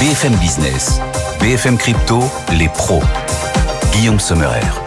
BFM Business, BFM Crypto, les pros. Guillaume Sommerer.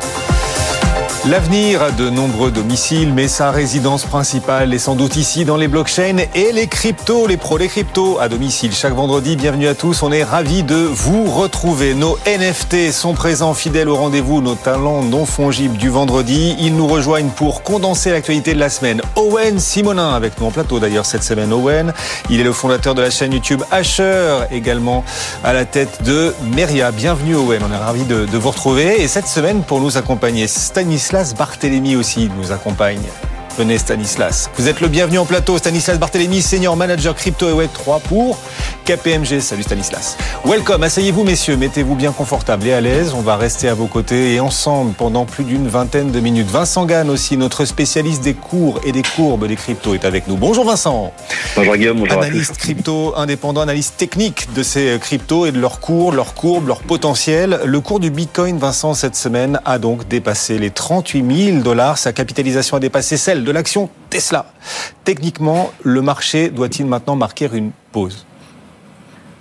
L'avenir a de nombreux domiciles, mais sa résidence principale est sans doute ici dans les blockchains et les cryptos, les pros, les cryptos à domicile. Chaque vendredi, bienvenue à tous. On est ravis de vous retrouver. Nos NFT sont présents fidèles au rendez-vous, nos talents non fongibles du vendredi. Ils nous rejoignent pour condenser l'actualité de la semaine. Owen Simonin avec nous en plateau d'ailleurs cette semaine. Owen, il est le fondateur de la chaîne YouTube Asher, également à la tête de Meria. Bienvenue Owen, on est ravis de, de vous retrouver. Et cette semaine, pour nous accompagner, Stanislas Stanislas Barthélémy aussi nous accompagne. Venez Stanislas. Vous êtes le bienvenu en plateau. Stanislas Barthélémy, senior manager crypto et web 3 pour KPMG. Salut Stanislas. Welcome. Asseyez-vous messieurs. Mettez-vous bien confortable et à l'aise. On va rester à vos côtés et ensemble pendant plus d'une vingtaine de minutes. Vincent Gann aussi, notre spécialiste des cours et des courbes des cryptos est avec nous. Bonjour Vincent. Bonjour Guillaume. Bonjour Analyste crypto indépendant, analyste technique de ces cryptos et de leurs cours, leurs courbes, leur potentiel. Le cours du Bitcoin, Vincent, cette semaine a donc dépassé les 38 000 dollars. Sa capitalisation a dépassé celle de l'action Tesla. Techniquement, le marché doit-il maintenant marquer une pause?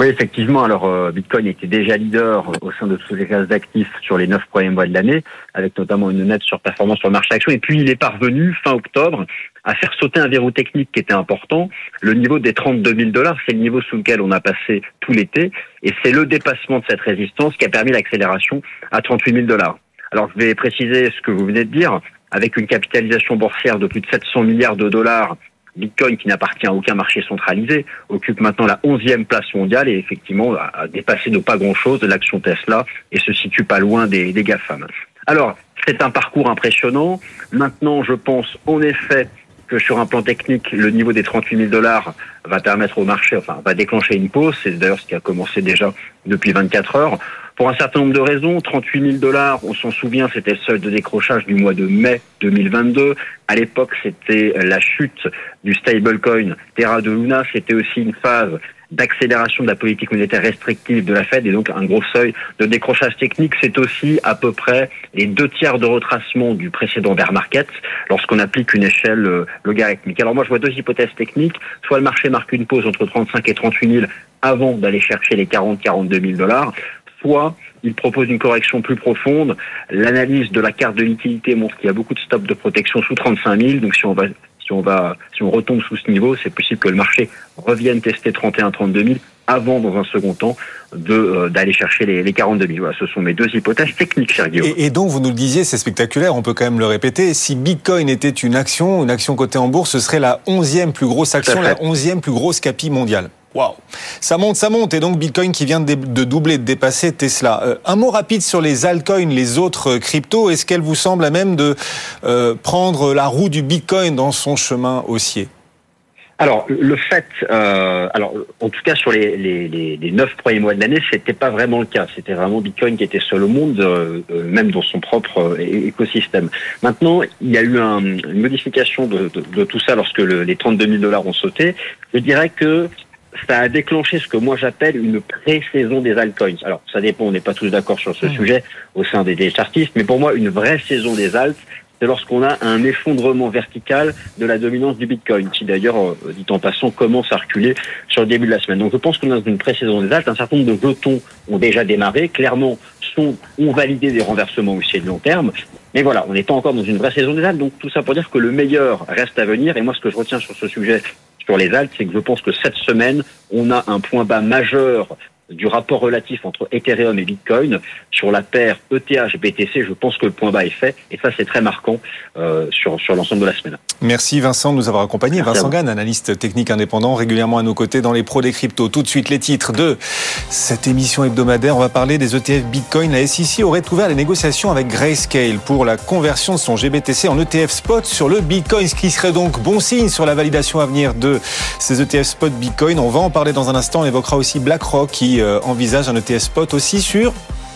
Oui, effectivement. Alors, euh, Bitcoin était déjà leader au sein de toutes les classes d'actifs sur les neuf premiers mois de l'année, avec notamment une nette surperformance sur le marché action. Et puis, il est parvenu, fin octobre, à faire sauter un verrou technique qui était important. Le niveau des 32 000 dollars, c'est le niveau sous lequel on a passé tout l'été. Et c'est le dépassement de cette résistance qui a permis l'accélération à 38 000 dollars. Alors, je vais préciser ce que vous venez de dire avec une capitalisation boursière de plus de 700 milliards de dollars, Bitcoin, qui n'appartient à aucun marché centralisé, occupe maintenant la 11e place mondiale et effectivement a dépassé de pas grand-chose l'action Tesla et se situe pas loin des, des GAFAM. Alors, c'est un parcours impressionnant. Maintenant, je pense en effet que sur un plan technique, le niveau des 38 000 dollars va permettre au marché, enfin, va déclencher une pause. C'est d'ailleurs ce qui a commencé déjà depuis 24 heures. Pour un certain nombre de raisons, 38 000 dollars, on s'en souvient, c'était le seuil de décrochage du mois de mai 2022. À l'époque, c'était la chute du stablecoin Terra de Luna. C'était aussi une phase d'accélération de la politique monétaire restrictive de la Fed et donc un gros seuil de décrochage technique. C'est aussi à peu près les deux tiers de retracement du précédent bear market lorsqu'on applique une échelle euh, logarithmique. Alors moi, je vois deux hypothèses techniques. Soit le marché marque une pause entre 35 et 38 000 avant d'aller chercher les 40-42 000 dollars, il propose une correction plus profonde. L'analyse de la carte de liquidité montre qu'il y a beaucoup de stops de protection sous 35 000. Donc si on va si on va si on retombe sous ce niveau, c'est possible que le marché revienne tester 31 32 000 avant, dans un second temps, de euh, d'aller chercher les, les 42 000. Voilà, ce sont mes deux hypothèses techniques, cher Guillaume. Et, et, donc, vous nous le disiez, c'est spectaculaire, on peut quand même le répéter. Si Bitcoin était une action, une action cotée en bourse, ce serait la onzième plus grosse action, la onzième plus grosse capi mondiale. Waouh Ça monte, ça monte. Et donc Bitcoin qui vient de, doubler, de dépasser Tesla. Euh, un mot rapide sur les altcoins, les autres cryptos. Est-ce qu'elle vous semble à même de euh, prendre la roue du Bitcoin dans son chemin haussier? Alors le fait, euh, alors en tout cas sur les, les, premiers mois de l'année, c'était pas vraiment le cas. C'était vraiment Bitcoin qui était seul au monde, euh, même dans son propre euh, écosystème. Maintenant, il y a eu un, une modification de, tout ça lorsque le, les 32 000 dollars ont sauté. Je dirais que ça a déclenché ce que moi j'appelle une pré-saison des altcoins. Alors, ça dépend, on n'est pas tous d'accord sur ce mmh. sujet au sein des, des artistes, mais pour moi, une vraie saison des alts, c'est lorsqu'on a un effondrement vertical de la dominance du Bitcoin, qui d'ailleurs, euh, dit en passant, commence à reculer sur le début de la semaine. Donc je pense qu'on a dans une pré-saison des alts, un certain nombre de jetons ont déjà démarré, clairement sont, ont validé des renversements aussi de long terme, mais voilà, on n'est pas encore dans une vraie saison des alts, donc tout ça pour dire que le meilleur reste à venir, et moi ce que je retiens sur ce sujet sur les altes, c'est que je pense que cette semaine, on a un point bas majeur du rapport relatif entre Ethereum et Bitcoin sur la paire ETH-BTC, je pense que le point bas est fait et ça c'est très marquant euh, sur, sur l'ensemble de la semaine. Merci Vincent de nous avoir accompagnés. Vincent Gann, analyste technique indépendant, régulièrement à nos côtés dans les pros des cryptos. Tout de suite les titres de cette émission hebdomadaire. On va parler des ETF Bitcoin. La SEC aurait ouvert les négociations avec Grayscale pour la conversion de son GBTC en ETF spot sur le Bitcoin, ce qui serait donc bon signe sur la validation à venir de ces ETF spot Bitcoin. On va en parler dans un instant. On évoquera aussi BlackRock qui euh, envisage un ETF spot aussi sur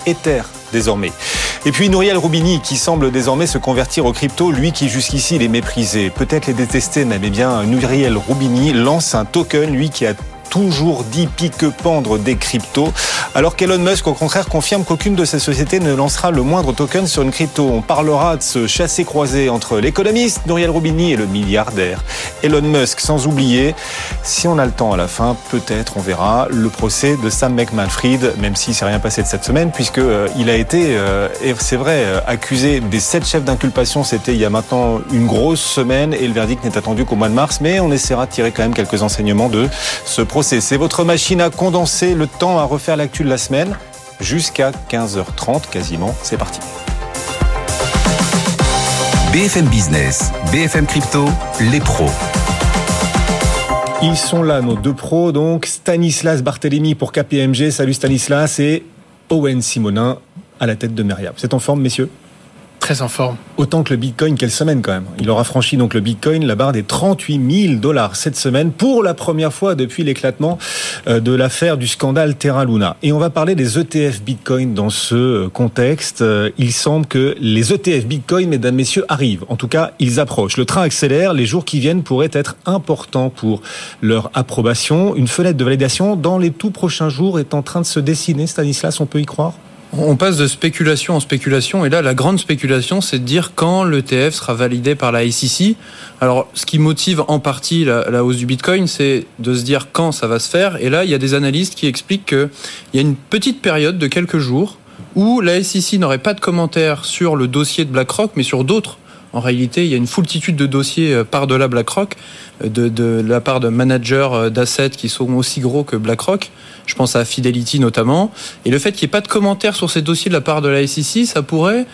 Ether désormais. Et puis Nouriel Roubini qui semble désormais se convertir au crypto, lui qui jusqu'ici les méprisait, peut-être les détestait, mais bien Nouriel Roubini lance un token, lui qui a toujours dit pique-pendre des cryptos, alors qu'Elon Musk, au contraire, confirme qu'aucune de ces sociétés ne lancera le moindre token sur une crypto. On parlera de ce chassé-croisé entre l'économiste Nouriel Roubini et le milliardaire Elon Musk, sans oublier, si on a le temps à la fin, peut-être on verra le procès de Sam McMahon-Fried, même si c'est rien passé de cette semaine, puisque euh, il a été, euh, c'est vrai, euh, accusé des sept chefs d'inculpation. C'était il y a maintenant une grosse semaine, et le verdict n'est attendu qu'au mois de mars. Mais on essaiera de tirer quand même quelques enseignements de ce procès. C'est votre machine à condenser le temps à refaire l'actu de la semaine jusqu'à 15h30 quasiment. C'est parti. BFM Business, BFM Crypto, les pros. Ils sont là, nos deux pros, donc Stanislas Barthélémy pour KPMG. Salut Stanislas et Owen Simonin à la tête de Meria. Vous êtes en forme, messieurs? En forme. Autant que le Bitcoin, quelle semaine quand même. Il aura franchi donc le Bitcoin la barre des 38 000 dollars cette semaine pour la première fois depuis l'éclatement euh, de l'affaire du scandale Terra Luna. Et on va parler des ETF Bitcoin dans ce euh, contexte. Euh, il semble que les ETF Bitcoin, mesdames, messieurs, arrivent. En tout cas, ils approchent. Le train accélère. Les jours qui viennent pourraient être importants pour leur approbation. Une fenêtre de validation dans les tout prochains jours est en train de se dessiner. Stanislas, on peut y croire? On passe de spéculation en spéculation, et là, la grande spéculation, c'est de dire quand l'ETF sera validé par la SEC. Alors, ce qui motive en partie la, hausse du Bitcoin, c'est de se dire quand ça va se faire. Et là, il y a des analystes qui expliquent qu'il y a une petite période de quelques jours où la SEC n'aurait pas de commentaires sur le dossier de BlackRock, mais sur d'autres en réalité, il y a une foultitude de dossiers euh, par-delà BlackRock, euh, de, de, la part de managers euh, d'assets qui sont aussi gros que BlackRock. Je pense à Fidelity notamment. Et le fait qu'il n'y ait pas de commentaires sur ces dossiers de la part de la SEC, ça pourrait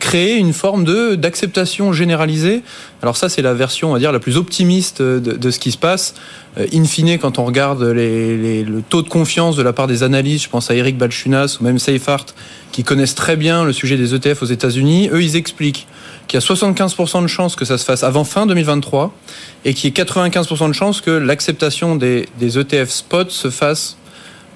créer une forme de d'acceptation généralisée. Alors ça, c'est la version, on va dire, la plus optimiste de, de ce qui se passe. in fine, quand on regarde les, le taux de confiance de la part des analystes, je pense à Eric Balchunas ou même Seifert, qui connaissent très bien le sujet des ETF aux États-Unis, eux, ils expliquent qu'il y a 75% de chances que ça se fasse avant fin 2023 et qu'il y ait 95% de chances que l'acceptation des, ETF spot se fasse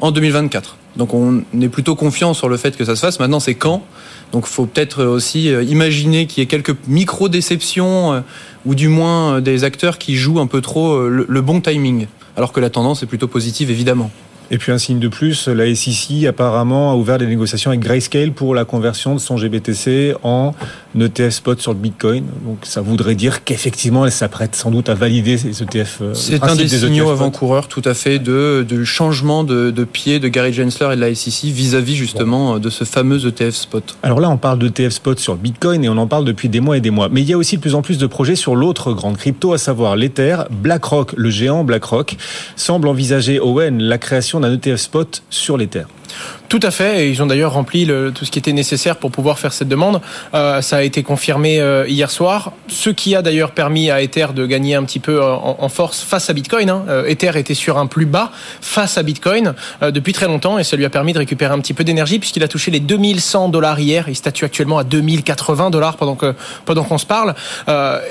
en 2024. Donc on est plutôt confiant sur le fait que ça se fasse. Maintenant, c'est quand? Donc il faut peut-être aussi euh, imaginer qu'il y ait quelques micro-déceptions euh, ou du moins euh, des acteurs qui jouent un peu trop le bon timing. Alors que la tendance est plutôt positive, évidemment. Et puis un signe de plus, la SEC apparemment a ouvert des négociations avec Grayscale pour la conversion de son GBTC en ETF spot sur le Bitcoin. Donc ça voudrait dire qu'effectivement elle s'apprête sans doute à valider ces ETF. Euh, C'est un des, des e signaux avant-coureurs tout à fait de, de changement de, de, pied de Gary Gensler et de la SEC vis-à-vis justement de ce fameux ETF spot. Alors là on parle d'ETF spot sur Bitcoin et on en parle depuis des mois et des mois. Mais il y a aussi de plus en plus de projets sur l'autre grande crypto, à savoir l'Ether. BlackRock, le géant BlackRock, semble envisager Owen la création d'un ETF spot sur les terres. Tout à fait, et ils ont d'ailleurs rempli le, tout ce qui était nécessaire pour pouvoir faire cette demande. Euh, ça a été confirmé euh, hier soir, ce qui a d'ailleurs permis à Ether de gagner un petit peu euh, en, en force face à Bitcoin. Hein. Euh, Ether était sur un plus bas face à Bitcoin euh, depuis très longtemps, et ça lui a permis de récupérer un petit peu d'énergie puisqu'il a touché les 2100 dollars hier. Il statue actuellement à 2080 dollars pendant que pendant qu'on se parle,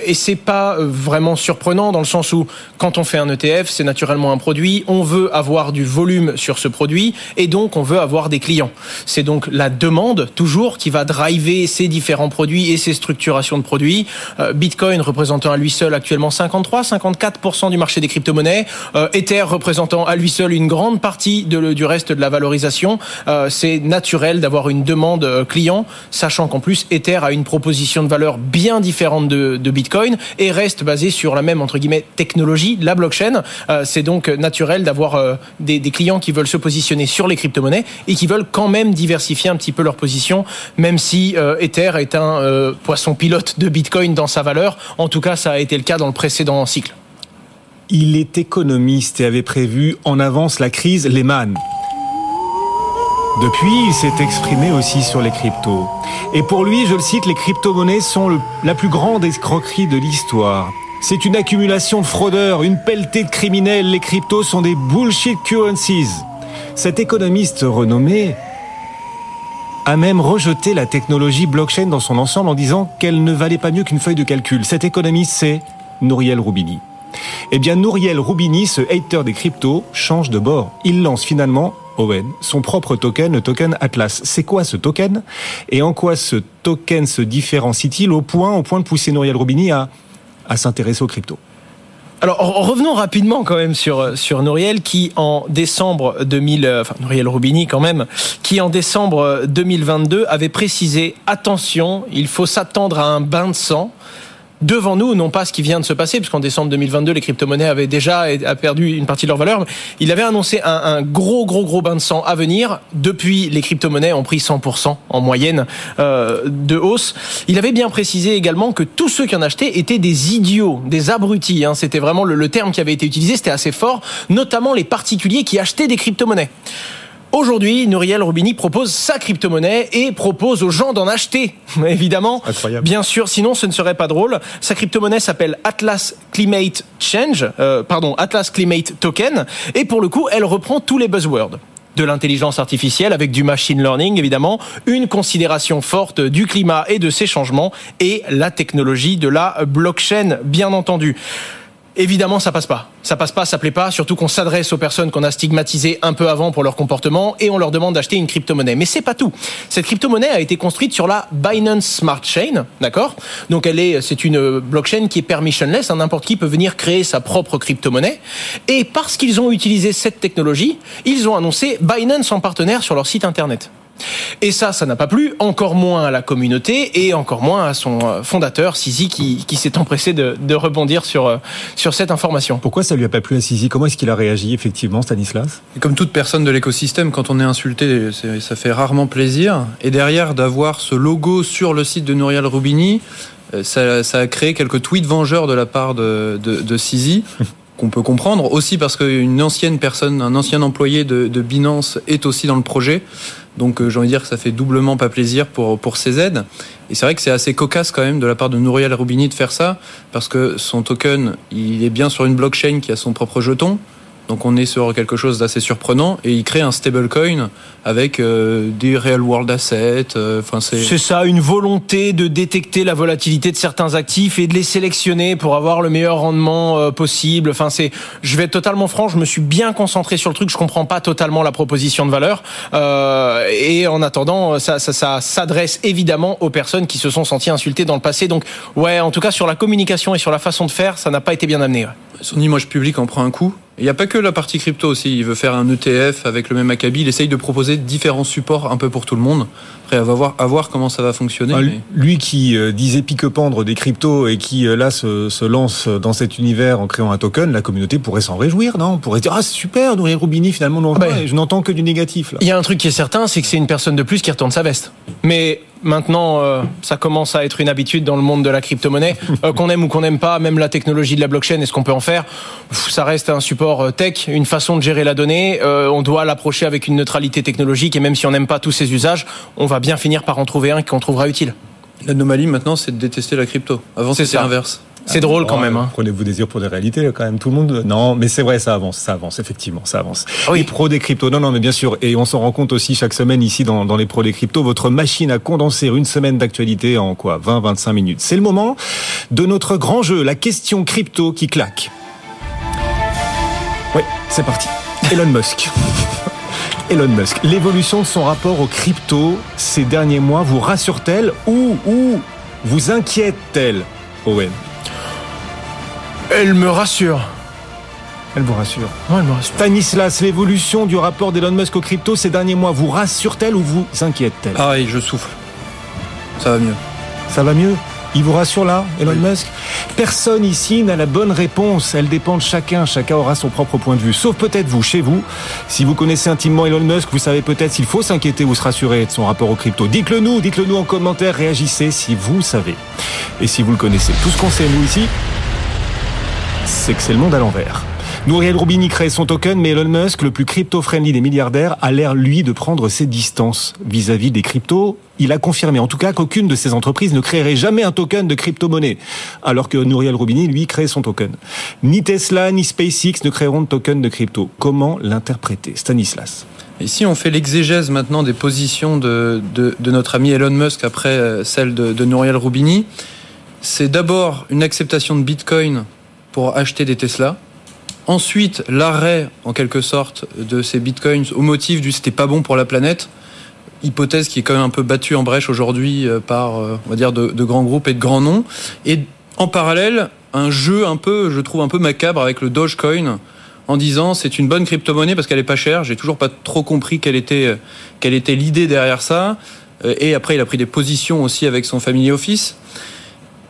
et c'est pas vraiment surprenant dans le sens où quand on fait un ETF, c'est naturellement un produit, on veut avoir du volume sur ce produit, et donc on veut avoir des clients. C'est donc la demande toujours qui va driver ces différents produits et ces structurations de produits. Euh, Bitcoin représentant à lui seul actuellement 53, 54% du marché des crypto-monnaies. Euh, Ether représentant à lui seul une grande partie du reste de la valorisation. Euh, c'est naturel d'avoir une demande client, sachant qu'en plus Ether a une proposition de valeur bien différente de, Bitcoin et reste basé sur la même entre guillemets technologie, la blockchain. C'est donc naturel d'avoir des, des clients qui veulent se positionner sur les crypto-monnaies et qui veulent quand même diversifier un petit peu leur position, même si euh, Ether est un euh, poisson pilote de Bitcoin dans sa valeur. En tout cas, ça a été le cas dans le précédent cycle. Il est économiste et avait prévu en avance la crise Lehman. Depuis, il s'est exprimé aussi sur les cryptos. Et pour lui, je le cite, les crypto-monnaies sont la plus grande escroquerie de l'histoire. C'est une accumulation de fraudeurs, une pelletée de criminels. Les cryptos sont des bullshit currencies. Cet économiste renommé a même rejeté la technologie blockchain dans son ensemble en disant qu'elle ne valait pas mieux qu'une feuille de calcul. Cet économiste, c'est Nouriel Roubini. Eh bien, Nouriel Roubini, ce hater des cryptos, change de bord. Il lance finalement Owen, son propre token, le token Atlas. C'est quoi ce token Et en quoi ce token se différencie-t-il au point, au point de pousser Nouriel Roubini à, à s'intéresser aux cryptos? Alors revenons rapidement quand même sur sur Nouriel qui en décembre 2000 euh, enfin Nouriel Roubini quand même qui en décembre 2022 avait précisé attention, il faut s'attendre à un bain de sang devant nous, non pas ce qui vient de se passer, puisqu'en décembre 2022, les crypto-monnaies avaient déjà perdu une partie de leur valeur. Il avait annoncé un, gros, gros, gros bain de sang à venir. Depuis, les crypto-monnaies ont pris 100% en moyenne euh, de hausse. Il avait bien précisé également que tous ceux qui en achetaient étaient des idiots, des abrutis. Hein. C'était vraiment le, le terme qui avait été utilisé, c'était assez fort, notamment les particuliers qui achetaient des crypto-monnaies. Aujourd'hui, Nouriel Rubini propose sa crypto-monnaie et propose aux gens d'en acheter, évidemment. Incroyable. Bien sûr, sinon ce ne serait pas drôle. Sa crypto-monnaie s'appelle Atlas Climate Change, euh, pardon, Atlas Climate Token, et pour le coup, elle reprend tous les buzzwords de l'intelligence artificielle avec du machine learning évidemment, une considération forte du climat et de ses changements et la technologie de la blockchain bien entendu. Évidemment, ça passe pas. Ça passe pas, ça plaît pas, surtout qu'on s'adresse aux personnes qu'on a stigmatisées un peu avant pour leur comportement et on leur demande d'acheter une crypto-monnaie. Mais c'est pas tout. Cette crypto-monnaie a été construite sur la Binance Smart Chain, d'accord? Donc elle est, c'est une blockchain qui est permissionless, n'importe qui peut venir créer sa propre crypto-monnaie. Et parce qu'ils ont utilisé cette technologie, ils ont annoncé Binance en partenaire sur leur site internet. Et ça, ça n'a pas plu, encore moins à la communauté et encore moins à son euh, fondateur, Sisi, qui, qui s'est empressé de, de, rebondir sur, euh, sur cette information. Pourquoi ça lui a pas plu à Sisi? Comment est-ce qu'il a réagi effectivement, Stanislas? Comme toute personne de l'écosystème, quand on est insulté, ça fait rarement plaisir. Et derrière, d'avoir ce logo sur le site de Nouriel Roubini, euh, ça, ça, a créé quelques tweets vengeurs de la part de, de, de Sisi. qu'on peut comprendre aussi parce qu'une ancienne personne, un ancien employé de, de Binance est aussi dans le projet. Donc euh, j'ai envie de dire que ça fait doublement pas plaisir pour, pour CZ. Et c'est vrai que c'est assez cocasse quand même de la part de Nouriel Roubini de faire ça, parce que son token, il est bien sur une blockchain qui a son propre jeton. Donc on est sur quelque chose d'assez surprenant et il crée un stablecoin avec euh, des real world assets. Euh, enfin c'est c'est ça, une volonté de détecter la volatilité de certains actifs et de les sélectionner pour avoir le meilleur rendement euh, possible. Enfin c'est, je vais être totalement franc, je me suis bien concentré sur le truc, je comprends pas totalement la proposition de valeur. et en attendant, ça, ça, ça s'adresse évidemment aux personnes qui se sont senties insultées dans le passé. Donc ouais, en tout cas sur la communication et sur la façon de faire, ça n'a pas été bien amené. Son image publique en prend un coup. Il n'y a pas que la partie crypto aussi. Il veut faire un ETF avec le même acabit. Il essaye de proposer différents supports un peu pour tout le monde. Après, à voir, à voir comment ça va fonctionner. Ah, lui qui euh, disait pique-pendre des cryptos et qui euh, là se, se, lance dans cet univers en créant un token, la communauté pourrait s'en réjouir, non? On pourrait dire ah c'est super, Nouriel Roubini finalement, non, ah ben, je n'entends que du négatif. Il y a un truc qui est certain, c'est que c'est une personne de plus qui retourne sa veste. Mais Maintenant, euh, ça commence à être une habitude dans le monde de la crypto-monnaie. Euh, qu'on aime ou qu'on n'aime pas, même la technologie de la blockchain et ce qu'on peut en faire, ça reste un support euh, tech, une façon de gérer la donnée. on doit l'approcher avec une neutralité technologique et même si on n'aime pas tous ses usages, on va bien finir par en trouver un qu'on trouvera utile. L'anomalie maintenant, c'est de détester la crypto. Avant, c'était l'inverse. C'est drôle quand même. Hein. Prenez-vous des yeux pour des réalités quand même. Tout le monde. Non, mais c'est vrai, ça avance, ça avance effectivement, ça avance. Ah oui. Les pros des cryptos. Non, non, mais bien sûr. Et on s'en rend compte aussi chaque semaine ici dans, dans les pros des cryptos. Votre machine à condenser une semaine d'actualité en quoi 20, 25 minutes. C'est le moment de notre grand jeu, la question crypto qui claque. Oui, c'est parti. Elon Musk. Elon Musk. L'évolution de son rapport aux cryptos ces derniers mois vous rassure-t-elle ou, ou vous inquiète-t-elle, Owen? Elle me rassure. Elle vous rassure. Ouais, elle me rassure. Stanislas, l'évolution du rapport d'Elon Musk aux crypto ces derniers mois vous rassure-t-elle ou vous inquiète-t-elle? Ah oui, je souffle. Ça va mieux. Ça va mieux? Il vous rassure là, Elon Musk? Personne ici n'a la bonne réponse. Elle dépend de chacun. Chacun aura son propre point de vue. Sauf peut-être vous, chez vous. Si vous connaissez intimement Elon Musk, vous savez peut-être s'il faut s'inquiéter ou se rassurer de son rapport aux crypto. Dites-le nous, dites-le nous en commentaire, réagissez si vous savez. Et si vous le connaissez. Tout ce qu'on sait, nous ici, c'est que c'est le monde à l'envers. Nouriel Roubini crée son token, mais Elon Musk, le plus crypto-friendly des milliardaires, a l'air, lui, de prendre ses distances vis-à-vis des cryptos. Il a confirmé, en tout cas, qu'aucune de ces entreprises ne créerait jamais un token de crypto-monnaie, alors que Nouriel Roubini, lui, crée son token. Ni Tesla, ni SpaceX ne créeront de token de crypto. Comment l'interpréter Stanislas? Ici, on fait l'exégèse maintenant des positions de, de, notre ami Elon Musk après euh, celle de, de Nouriel Roubini. C'est d'abord une acceptation de Bitcoin pour acheter des Tesla. Ensuite, l'arrêt, en quelque sorte, de ces bitcoins au motif du c'était pas bon pour la planète. Hypothèse qui est quand même un peu battue en brèche aujourd'hui euh, par, euh, on va dire, de, grands groupes et de grands noms. Et en parallèle, un jeu un peu, je trouve un peu macabre avec le Dogecoin en disant c'est une bonne crypto-monnaie parce qu'elle est pas chère. J'ai toujours pas trop compris quelle était quelle était l'idée derrière ça. Et après, il a pris des positions aussi avec son family office.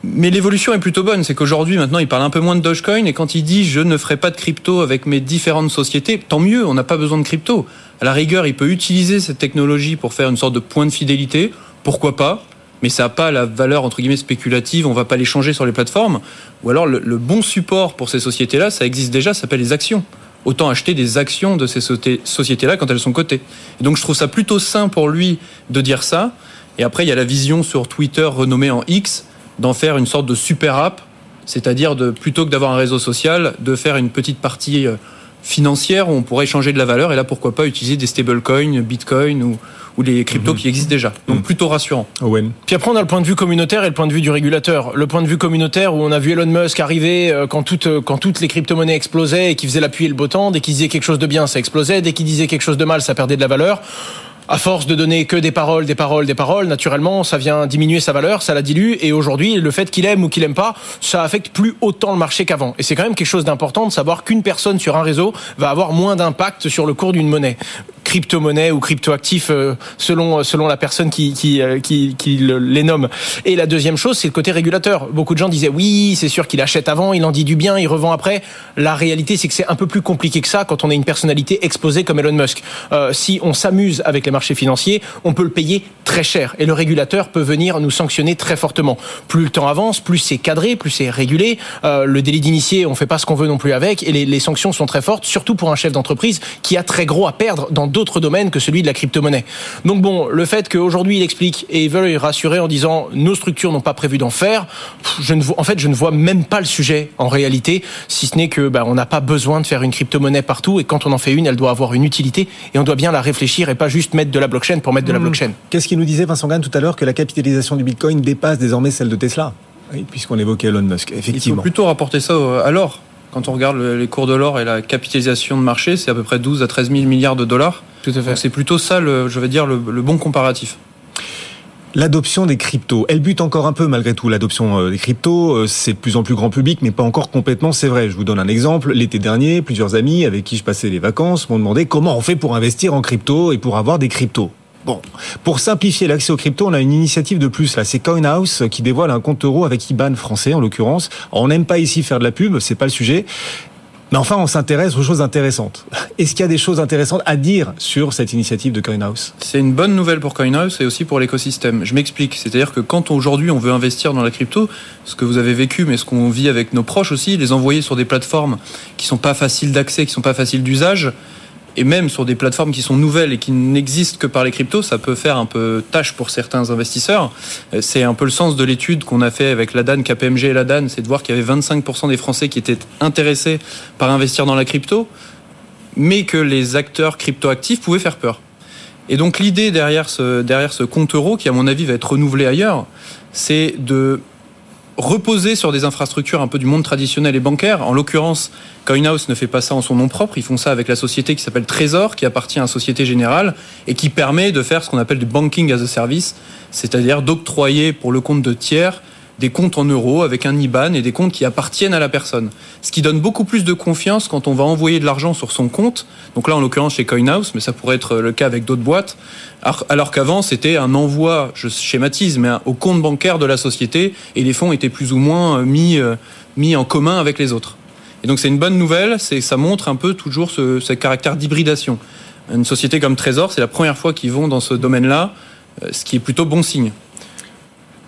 Mais l'évolution est plutôt bonne. C'est qu'aujourd'hui, maintenant, il parle un peu moins de Dogecoin. Et quand il dit je ne ferai pas de crypto avec mes différentes sociétés, tant mieux, on n'a pas besoin de crypto. À la rigueur, il peut utiliser cette technologie pour faire une sorte de point de fidélité. Pourquoi pas? Mais ça n'a pas la valeur entre guillemets spéculative, on va pas les changer sur les plateformes. Ou alors le, le bon support pour ces sociétés-là, ça existe déjà, ça s'appelle les actions. Autant acheter des actions de ces sociétés-là quand elles sont cotées. Et donc je trouve ça plutôt sain pour lui de dire ça. Et après, il y a la vision sur Twitter renommée en X d'en faire une sorte de super app, c'est-à-dire de plutôt que d'avoir un réseau social, de faire une petite partie euh, financière où on pourrait échanger de la valeur et là pourquoi pas utiliser des stablecoins, Bitcoin ou, ou les cryptos mhm. qui existent déjà. Donc mhm. plutôt rassurant. Owen. Puis après on a le point de vue communautaire et le point de vue du régulateur. Le point de vue communautaire où on a vu Elon Musk arriver euh, quand toutes euh, quand toutes les crypto-monnaies explosaient et qui faisait l'appui et le beau temps, dès qu'il disait quelque chose de bien, ça explosait, dès qu'il disait quelque chose de mal, ça perdait de la valeur à force de donner que des paroles, des paroles, des paroles, naturellement, ça vient diminuer sa valeur, ça la dilue. Et aujourd'hui, le fait qu'il aime ou qu'il aime pas, ça affecte plus autant le marché qu'avant. Et c'est quand même quelque chose d'important de savoir qu'une personne sur un réseau va avoir moins d'impact sur le cours d'une monnaie crypto-monnaie ou crypto-actif euh, selon selon la personne qui qui euh, qui, qui les nomme. Et la deuxième chose, c'est le côté régulateur. Beaucoup de gens disaient oui, c'est sûr qu'il achète avant, il en dit du bien, il revend après. La réalité, c'est que c'est un peu plus compliqué que ça quand on est une personnalité exposée comme Elon Musk. Euh, si on s'amuse avec les marchés financiers, on peut le payer très cher et le régulateur peut venir nous sanctionner très fortement. Plus le temps avance, plus c'est cadré, plus c'est régulé. Euh, le délit d'initié, on fait pas ce qu'on veut non plus avec et les, les sanctions sont très fortes, surtout pour un chef d'entreprise qui a très gros à perdre dans d'autres domaines que celui de la crypto-monnaie. Donc bon, le fait qu'aujourd'hui il explique et il veut rassurer en disant nos structures n'ont pas prévu d'en faire, je ne vois, en fait je ne vois même pas le sujet en réalité, si ce n'est que bah, on n'a pas besoin de faire une crypto-monnaie partout et quand on en fait une, elle doit avoir une utilité et on doit bien la réfléchir et pas juste mettre de la blockchain pour mettre de la hmm. blockchain. Qu'est-ce qu'il nous disait Vincent Gann tout à l'heure que la capitalisation du Bitcoin dépasse désormais celle de Tesla? Puisqu'on évoquait Elon Musk, effectivement. Il faut plutôt rapporter ça à l'or. Quand on regarde les cours de l'or et la capitalisation de marché, c'est à peu près 12 à 13 000 milliards de dollars. Tout à fait. C'est plutôt ça, le, je vais dire, le, bon comparatif. L'adoption des cryptos, elle bute encore un peu malgré tout. L'adoption euh, des cryptos, euh, c'est de plus en plus grand public, mais pas encore complètement, c'est vrai. Je vous donne un exemple. L'été dernier, plusieurs amis avec qui je passais les vacances m'ont demandé comment on fait pour investir en crypto et pour avoir des cryptos. Bon, pour simplifier l'accès aux cryptos, on a une initiative de plus là, c'est CoinHouse qui dévoile un compte euro avec IBAN français en l'occurrence. On n'aime pas ici faire de la pub, c'est pas le sujet. Mais enfin, on s'intéresse aux choses intéressantes. Est-ce qu'il y a des choses intéressantes à dire sur cette initiative de CoinHouse? C'est une bonne nouvelle pour CoinHouse et aussi pour l'écosystème. Je m'explique. C'est-à-dire que quand aujourd'hui on veut investir dans la crypto, ce que vous avez vécu, mais ce qu'on vit avec nos proches aussi, les envoyer sur des plateformes qui sont pas faciles d'accès, qui sont pas faciles d'usage, et même sur des plateformes qui sont nouvelles et qui n'existent que par les cryptos, ça peut faire un peu tâche pour certains investisseurs. Euh, c'est un peu le sens de l'étude qu'on a fait avec la DAN, KPMG et la DAN, c'est de voir qu'il y avait 25% des Français qui étaient intéressés par investir dans la crypto, mais que les acteurs cryptoactifs pouvaient faire peur. Et donc l'idée derrière ce, derrière ce compte euro, qui à mon avis va être renouvelé ailleurs, c'est de reposer sur des infrastructures un peu du monde traditionnel et bancaire. En l'occurrence, CoinHouse ne fait pas ça en son nom propre, ils font ça avec la société qui s'appelle Trésor, qui appartient à Société Générale et qui permet de faire ce qu'on appelle du banking as a service, c'est-à-dire d'octroyer pour le compte de tiers des comptes en euros avec un IBAN et des comptes qui appartiennent à la personne. Ce qui donne beaucoup plus de confiance quand on va envoyer de l'argent sur son compte. Donc là, en l'occurrence chez CoinHouse, mais ça pourrait être le cas avec d'autres boîtes. Alors qu'avant, c'était un envoi, je schématise, mais au compte bancaire de la société et les fonds étaient plus ou moins euh, mis, euh, mis en commun avec les autres. Et donc c'est une bonne nouvelle, c'est ça montre un peu toujours ce, ce caractère d'hybridation. Une société comme Trésor, c'est la première fois qu'ils vont dans ce domaine-là, euh, ce qui est plutôt bon signe.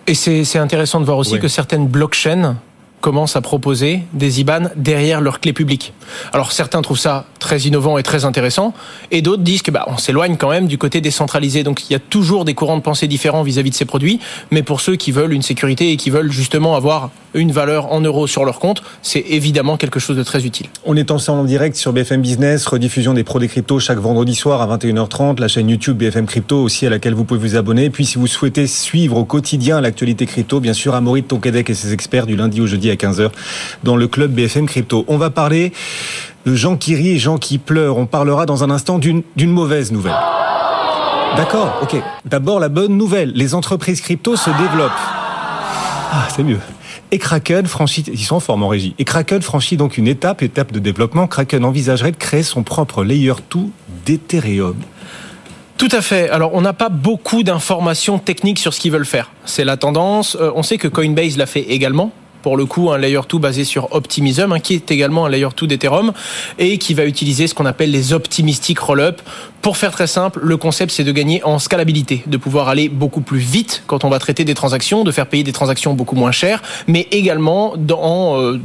Et c'est intéressant de voir aussi que certaines blockchains commencent à proposer des IBAN derrière leur clé publique. Alors certains trouvent ça très innovant et très intéressant, et d'autres disent que bah on s'éloigne quand même du côté décentralisé. Donc il y a toujours des courants de pensée différents vis-à-vis de ces produits, mais pour ceux qui veulent une sécurité et qui veulent justement avoir une valeur en euros sur leur compte, c'est évidemment quelque chose de très utile. On est ensemble en direct sur BFM Business, rediffusion des pros des cryptos chaque vendredi soir à 21h30, la chaîne YouTube BFM Crypto aussi à laquelle vous pouvez vous abonner. Puis si vous souhaitez suivre au quotidien l'actualité crypto, bien sûr, Amaury Tonquedec et ses experts du lundi au jeudi à 15h dans le club BFM Crypto. On va parler de gens qui rient et gens qui pleurent. On parlera dans un instant d'une mauvaise nouvelle. D'accord, ok. D'abord la bonne nouvelle. Les entreprises crypto se développent. Ah, c'est mieux. Et Kraken franchit, ils sont en forme en régie. Et Kraken franchit donc une étape, étape de développement. Kraken envisagerait de créer son propre layer 2 d'Ethereum. Tout à fait. Alors, on n'a pas beaucoup d'informations techniques sur ce qu'ils veulent faire. C'est la tendance. Euh, on sait que Coinbase l'a fait également pour le coup un layer 2 basé sur Optimism, hein, qui est également un layer 2 d'Ethereum, et qui va utiliser ce qu'on appelle les optimistic roll-up. Pour faire très simple, le concept c'est de gagner en scalabilité, de pouvoir aller beaucoup plus vite quand on va traiter des transactions, de faire payer des transactions beaucoup moins chères, mais également dans euh,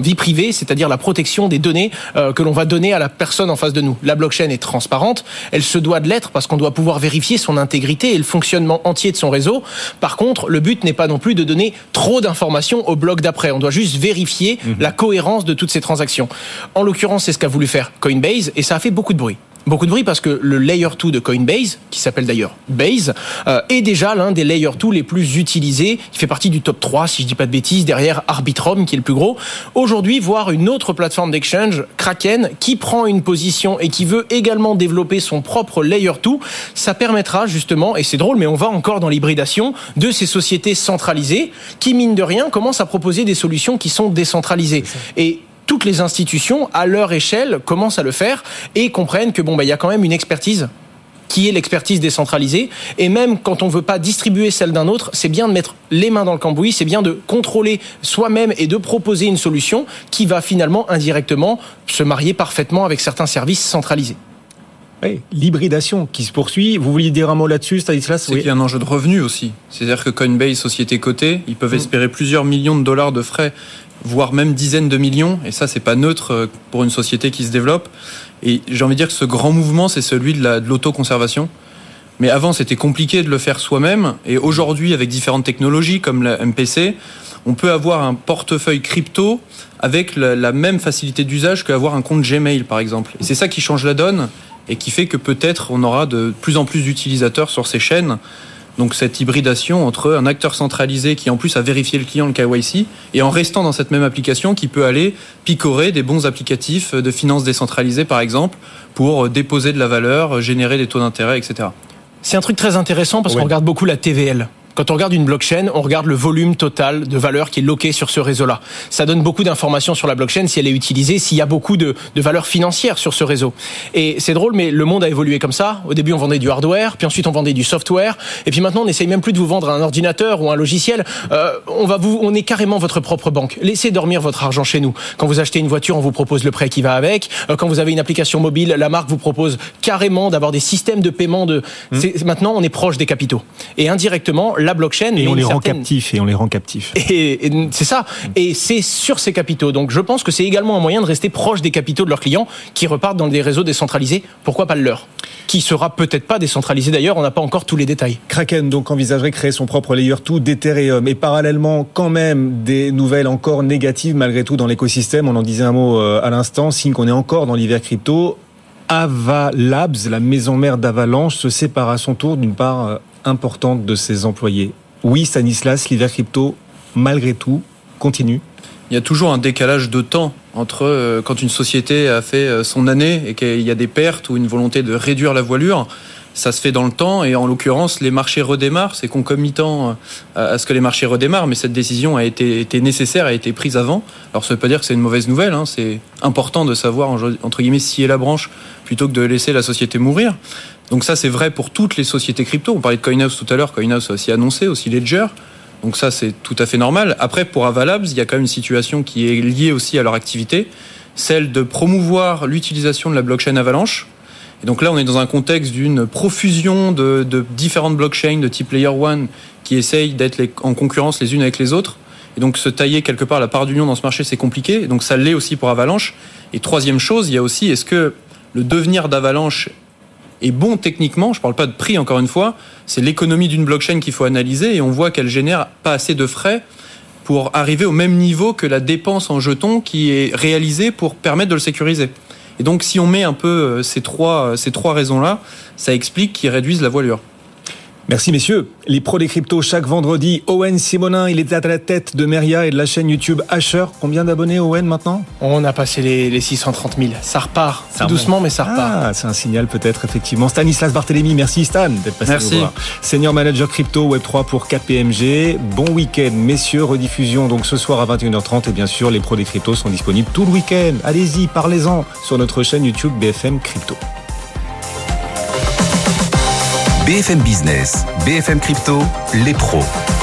vie privée, c'est-à-dire la protection des données euh, que l'on va donner à la personne en face de nous. La blockchain est transparente, elle se doit de l'être parce qu'on doit pouvoir vérifier son intégrité et le fonctionnement entier de son réseau. Par contre, le but n'est pas non plus de donner trop d'informations au bloc d'après. On doit juste vérifier mhm. la cohérence de toutes ces transactions. En l'occurrence, c'est ce qu'a voulu faire Coinbase et ça a fait beaucoup de bruit. Beaucoup de bruit parce que le Layer 2 de Coinbase, qui s'appelle d'ailleurs Base, euh, est déjà l'un des Layer 2 les plus utilisés. Il fait partie du top 3, si je dis pas de bêtises, derrière Arbitrum, qui est le plus gros. Aujourd'hui, voir une autre plateforme d'exchange, Kraken, qui prend une position et qui veut également développer son propre Layer 2, ça permettra justement, et c'est drôle, mais on va encore dans l'hybridation, de ces sociétés centralisées qui, mine de rien, commencent à proposer des solutions qui sont décentralisées. Et toutes les institutions, à leur échelle, commencent à le faire et comprennent que bon, bah, il y a quand même une expertise qui est l'expertise décentralisée. Et même quand on ne veut pas distribuer celle d'un autre, c'est bien de mettre les mains dans le cambouis, c'est bien de contrôler soi-même et de proposer une solution qui va finalement indirectement se marier parfaitement avec certains services centralisés. Oui, l'hybridation qui se poursuit. Vous vouliez dire un mot là-dessus, Stanislas? C'est qu'il y a un enjeu de revenu aussi. C'est-à-dire que Coinbase, société cotée, ils peuvent mm. espérer plusieurs millions de dollars de frais voire même dizaines de millions. Et ça, c'est pas neutre euh, pour une société qui se développe. Et j'ai envie de dire que ce grand mouvement, c'est celui de l'autoconservation. Mais avant, c'était compliqué de le faire soi-même. Et aujourd'hui, avec différentes technologies comme la MPC, on peut avoir un portefeuille crypto avec la, même facilité d'usage qu'avoir un compte Gmail, par exemple. Et c'est ça qui change la donne et qui fait que peut-être on aura de plus en plus d'utilisateurs sur ces chaînes. Donc cette hybridation entre un acteur centralisé qui en plus a vérifié le client, le KYC, et en restant dans cette même application qui peut aller picorer des bons applicatifs de finances décentralisées par exemple pour déposer de la valeur, générer des taux d'intérêt, etc. C'est un truc très intéressant parce qu'on regarde beaucoup la TVL. Quand on regarde une blockchain, on regarde le volume total de valeur qui est loqué sur ce réseau-là. Ça donne beaucoup d'informations sur la blockchain si elle est utilisée, s'il y a beaucoup de, de valeur financière sur ce réseau. Et c'est drôle, mais le monde a évolué comme ça. Au début, on vendait du hardware, puis ensuite on vendait du software, et puis maintenant on n'essaye même plus de vous vendre un ordinateur ou un logiciel. Euh, on va vous, on est carrément votre propre banque. Laissez dormir votre argent chez nous. Quand vous achetez une voiture, on vous propose le prêt qui va avec. Euh, quand vous avez une application mobile, la marque vous propose carrément d'avoir des systèmes de paiement. De mmh. maintenant, on est proche des capitaux. Et indirectement, la blockchain. Et on les rend captifs, et on les rend captifs. Et, c'est ça. Et c'est sur ces capitaux. Donc je pense que c'est également un moyen de rester proche des capitaux de leurs clients qui repartent dans des réseaux décentralisés. Pourquoi pas le leur? Qui sera peut-être pas décentralisé d'ailleurs, on n'a pas encore tous les détails. Kraken donc envisagerait créer son propre layer 2 d'Ethereum. Et parallèlement, quand même, des nouvelles encore négatives malgré tout dans l'écosystème. On en disait un mot euh, à l'instant, signe qu'on est encore dans l'hiver crypto. Avalabs, la maison mère d'Avalanche, se sépare à son tour d'une part euh, importante de ses employés. Oui, Stanislas, l'hiver crypto, malgré tout, continue. Il y a toujours un décalage de temps entre euh, quand une société a fait euh, son année et qu'il y a des pertes ou une volonté de réduire la voilure. Ça se fait dans le temps et en l'occurrence, les marchés redémarrent. C'est concomitant euh, à ce que les marchés redémarrent, mais cette décision a été, été nécessaire, a été prise avant. Alors ça ne veut pas dire que c'est une mauvaise nouvelle. Hein. C'est important de savoir, entre guillemets, scier la branche plutôt que de laisser la société mourir. Donc ça, c'est vrai pour toutes les sociétés crypto. On parlait de CoinHouse tout à l'heure. CoinHouse a aussi annoncé, aussi Ledger. Donc ça, c'est tout à fait normal. Après, pour Avalabs, il y a quand même une situation qui est liée aussi à leur activité, celle de promouvoir l'utilisation de la blockchain Avalanche. Et donc là, on est dans un contexte d'une profusion de, différentes blockchains de type Layer 1 qui essayent d'être en concurrence les unes avec les autres. Et donc se tailler quelque part la part d'union dans ce marché, c'est compliqué. Et donc ça l'est aussi pour Avalanche. Et troisième chose, il y a aussi, est-ce que le devenir d'Avalanche est bon techniquement, je ne parle pas de prix encore une fois, c'est l'économie d'une blockchain qu'il faut analyser et on voit qu'elle génère pas assez de frais pour arriver au même niveau que la dépense en jetons qui est réalisée pour permettre de le sécuriser. Et donc si on met un peu euh, ces trois, euh, ces trois raisons-là, ça explique qu'ils réduisent la voilure. Merci messieurs. Les pros des cryptos chaque vendredi. Owen Simonin, il est à la tête de Meria et de la chaîne YouTube Asher. Combien d'abonnés Owen maintenant? On a passé les, les 630 000. Ça repart. Ça Tout doucement, mais ça repart. Ah, c'est un signal peut-être effectivement. Stanislas Barthélémy, merci Stan d'être passé Merci. nous voir. Senior manager crypto Web3 pour KPMG. Bon week-end messieurs. Rediffusion donc ce soir à 21h30 et bien sûr les pros des cryptos sont disponibles tout le week-end. Allez-y, parlez-en sur notre chaîne YouTube BFM Crypto. BFM Business, BFM Crypto, les pros.